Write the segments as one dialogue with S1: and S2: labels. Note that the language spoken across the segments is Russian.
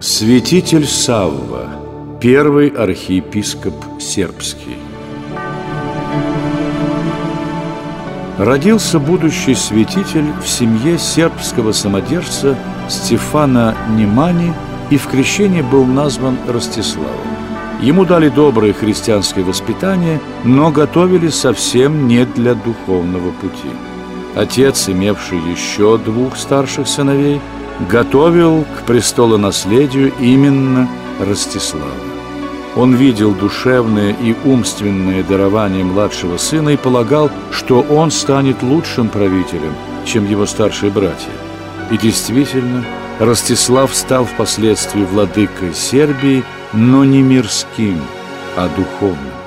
S1: Святитель Савва, первый архиепископ сербский. Родился будущий святитель в семье сербского самодержца Стефана Немани и в крещении был назван Ростиславом. Ему дали доброе христианское воспитание, но готовили совсем не для духовного пути. Отец, имевший еще двух старших сыновей, готовил к престолонаследию именно Ростислава. Он видел душевное и умственное дарование младшего сына и полагал, что он станет лучшим правителем, чем его старшие братья. И действительно, Ростислав стал впоследствии владыкой Сербии, но не мирским, а духовным.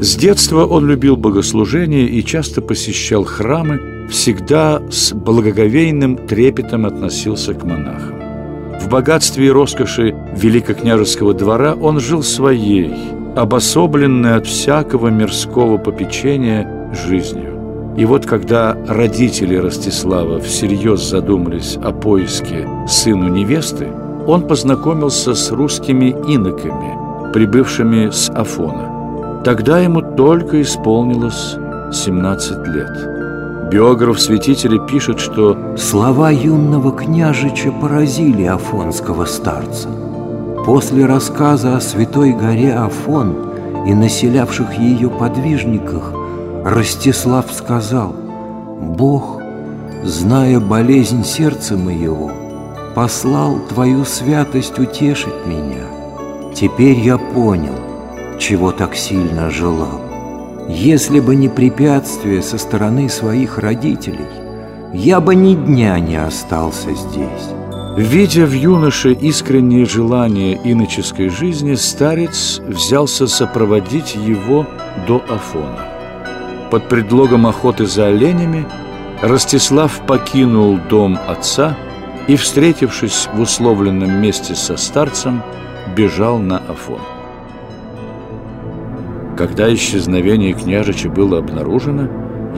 S1: С детства он любил богослужение и часто посещал храмы, всегда с благоговейным трепетом относился к монахам. В богатстве и роскоши великокняжеского двора он жил своей, обособленной от всякого мирского попечения жизнью. И вот когда родители Ростислава всерьез задумались о поиске сыну невесты, он познакомился с русскими иноками, прибывшими с Афона. Тогда ему только исполнилось 17 лет – Биограф святителя пишет, что
S2: «Слова юного княжича поразили афонского старца. После рассказа о святой горе Афон и населявших ее подвижниках Ростислав сказал, «Бог, зная болезнь сердца моего, послал Твою святость утешить меня. Теперь я понял, чего так сильно желал. Если бы не препятствие со стороны своих родителей, я бы ни дня не остался здесь.
S1: Видя в юноше искреннее желание иноческой жизни, старец взялся сопроводить его до Афона. Под предлогом охоты за оленями Ростислав покинул дом отца и, встретившись в условленном месте со старцем, бежал на Афон. Когда исчезновение княжича было обнаружено,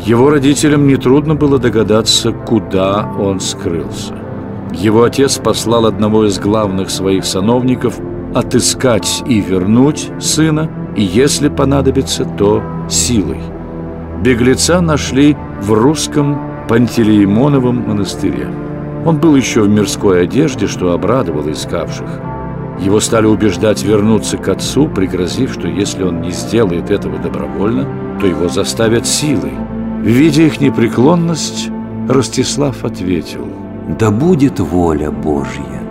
S1: его родителям нетрудно было догадаться, куда он скрылся. Его отец послал одного из главных своих сановников отыскать и вернуть сына, и если понадобится, то силой. Беглеца нашли в русском Пантелеймоновом монастыре. Он был еще в мирской одежде, что обрадовало искавших – его стали убеждать вернуться к отцу, пригрозив, что если он не сделает этого добровольно, то его заставят силой. Видя их непреклонность, Ростислав ответил
S2: «Да будет воля Божья».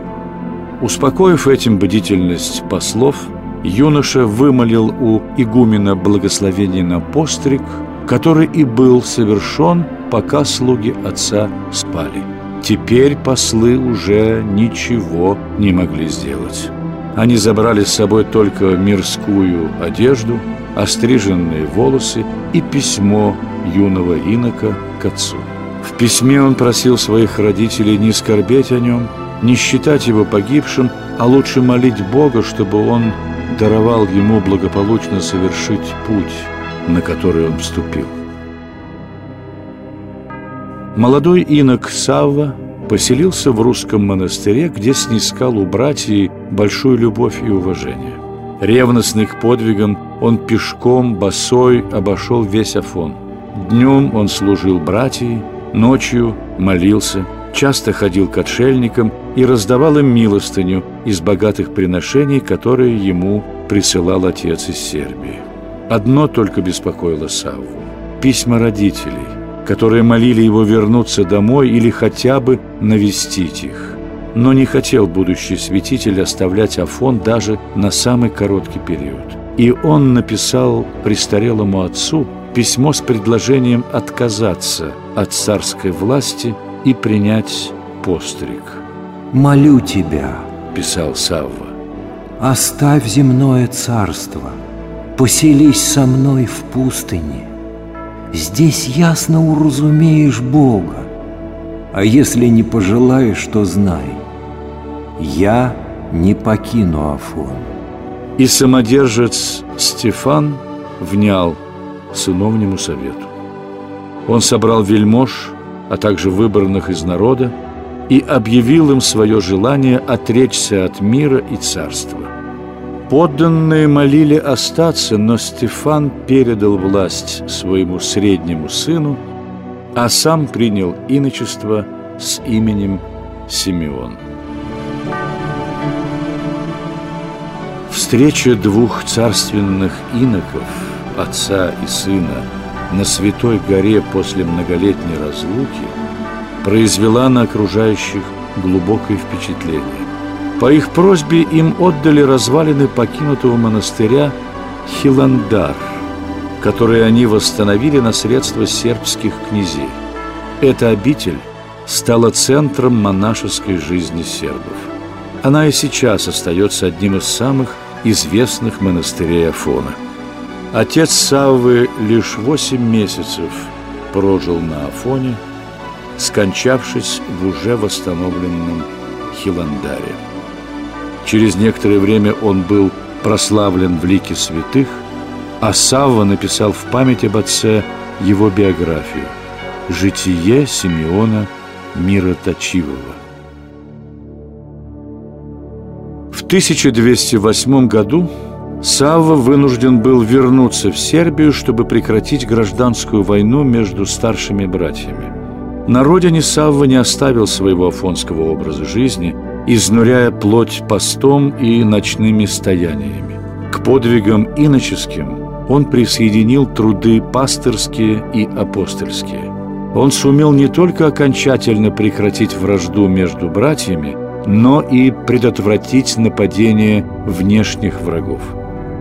S1: Успокоив этим бдительность послов, юноша вымолил у игумена благословение на постриг, который и был совершен, пока слуги отца спали. Теперь послы уже ничего не могли сделать. Они забрали с собой только мирскую одежду, остриженные волосы и письмо юного инока к отцу. В письме он просил своих родителей не скорбеть о нем, не считать его погибшим, а лучше молить Бога, чтобы он даровал ему благополучно совершить путь, на который он вступил. Молодой инок Савва поселился в русском монастыре, где снискал у братьев большую любовь и уважение. Ревностный к подвигам, он пешком, босой обошел весь Афон. Днем он служил братьям, ночью молился, часто ходил к отшельникам и раздавал им милостыню из богатых приношений, которые ему присылал отец из Сербии. Одно только беспокоило Савву – письма родителей, которые молили его вернуться домой или хотя бы навестить их. Но не хотел будущий святитель оставлять Афон даже на самый короткий период. И он написал престарелому отцу письмо с предложением отказаться от царской власти и принять постриг.
S2: «Молю тебя», –
S1: писал Савва, –
S2: «оставь земное царство, поселись со мной в пустыне. Здесь ясно уразумеешь Бога, а если не пожелаешь, то знай, я не покину Афон.
S1: И самодержец Стефан внял сыновнему совету. Он собрал вельмож, а также выбранных из народа, и объявил им свое желание отречься от мира и царства. Подданные молили остаться, но Стефан передал власть своему среднему сыну, а сам принял иночество с именем Симеон. Встреча двух царственных иноков, отца и сына, на Святой горе после многолетней разлуки произвела на окружающих глубокое впечатление. По их просьбе им отдали развалины покинутого монастыря Хиландар, которые они восстановили на средства сербских князей. Эта обитель стала центром монашеской жизни сербов. Она и сейчас остается одним из самых известных монастырей Афона. Отец Саввы лишь восемь месяцев прожил на Афоне, скончавшись в уже восстановленном Хиландаре. Через некоторое время он был прославлен в лике святых, а Савва написал в память об отце его биографию «Житие Симеона Мироточивого». В 1208 году Савва вынужден был вернуться в Сербию, чтобы прекратить гражданскую войну между старшими братьями. На родине Савва не оставил своего афонского образа жизни – изнуряя плоть постом и ночными стояниями. К подвигам иноческим он присоединил труды пастырские и апостольские. Он сумел не только окончательно прекратить вражду между братьями, но и предотвратить нападение внешних врагов.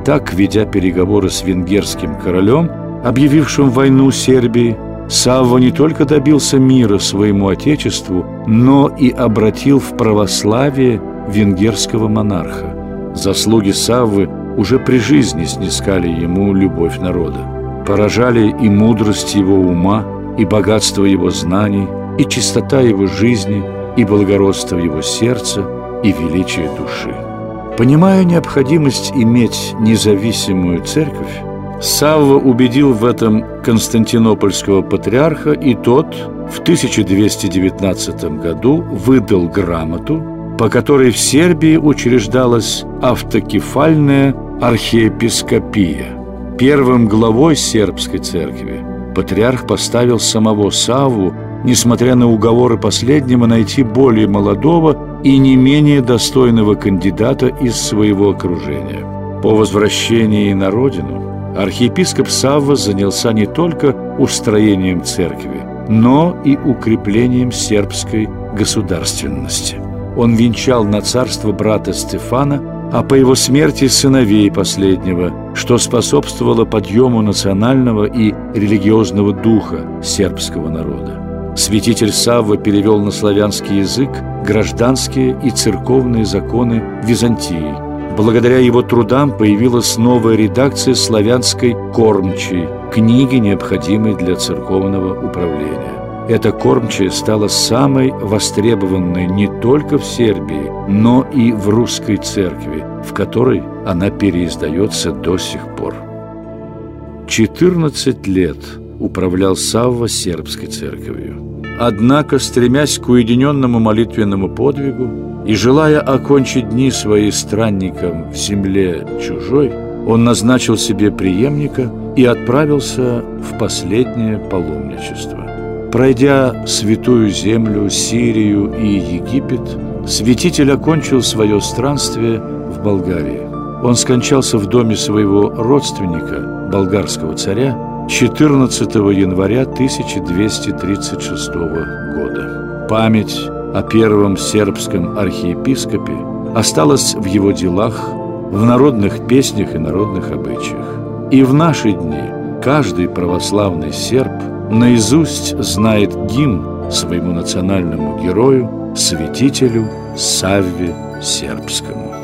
S1: Так, ведя переговоры с венгерским королем, объявившим войну Сербии, Савва не только добился мира своему отечеству, но и обратил в православие венгерского монарха. Заслуги Саввы уже при жизни снискали ему любовь народа. Поражали и мудрость его ума, и богатство его знаний, и чистота его жизни, и благородство его сердца, и величие души. Понимая необходимость иметь независимую церковь, Савва убедил в этом константинопольского патриарха, и тот в 1219 году выдал грамоту, по которой в Сербии учреждалась автокефальная архиепископия. Первым главой сербской церкви патриарх поставил самого Савву, несмотря на уговоры последнего найти более молодого и не менее достойного кандидата из своего окружения. По возвращении на родину архиепископ Савва занялся не только устроением церкви, но и укреплением сербской государственности. Он венчал на царство брата Стефана, а по его смерти сыновей последнего, что способствовало подъему национального и религиозного духа сербского народа. Святитель Савва перевел на славянский язык гражданские и церковные законы Византии – Благодаря его трудам появилась новая редакция славянской «Кормчей», книги, необходимой для церковного управления. Эта «Кормчая» стала самой востребованной не только в Сербии, но и в русской церкви, в которой она переиздается до сих пор. 14 лет управлял Савва сербской церковью. Однако, стремясь к уединенному молитвенному подвигу и желая окончить дни свои странником в земле чужой, он назначил себе преемника и отправился в последнее паломничество. Пройдя святую землю, Сирию и Египет, святитель окончил свое странствие в Болгарии. Он скончался в доме своего родственника, болгарского царя, 14 января 1236 года. Память о первом сербском архиепископе осталась в его делах, в народных песнях и народных обычаях. И в наши дни каждый православный серб наизусть знает гимн своему национальному герою, святителю Савве Сербскому.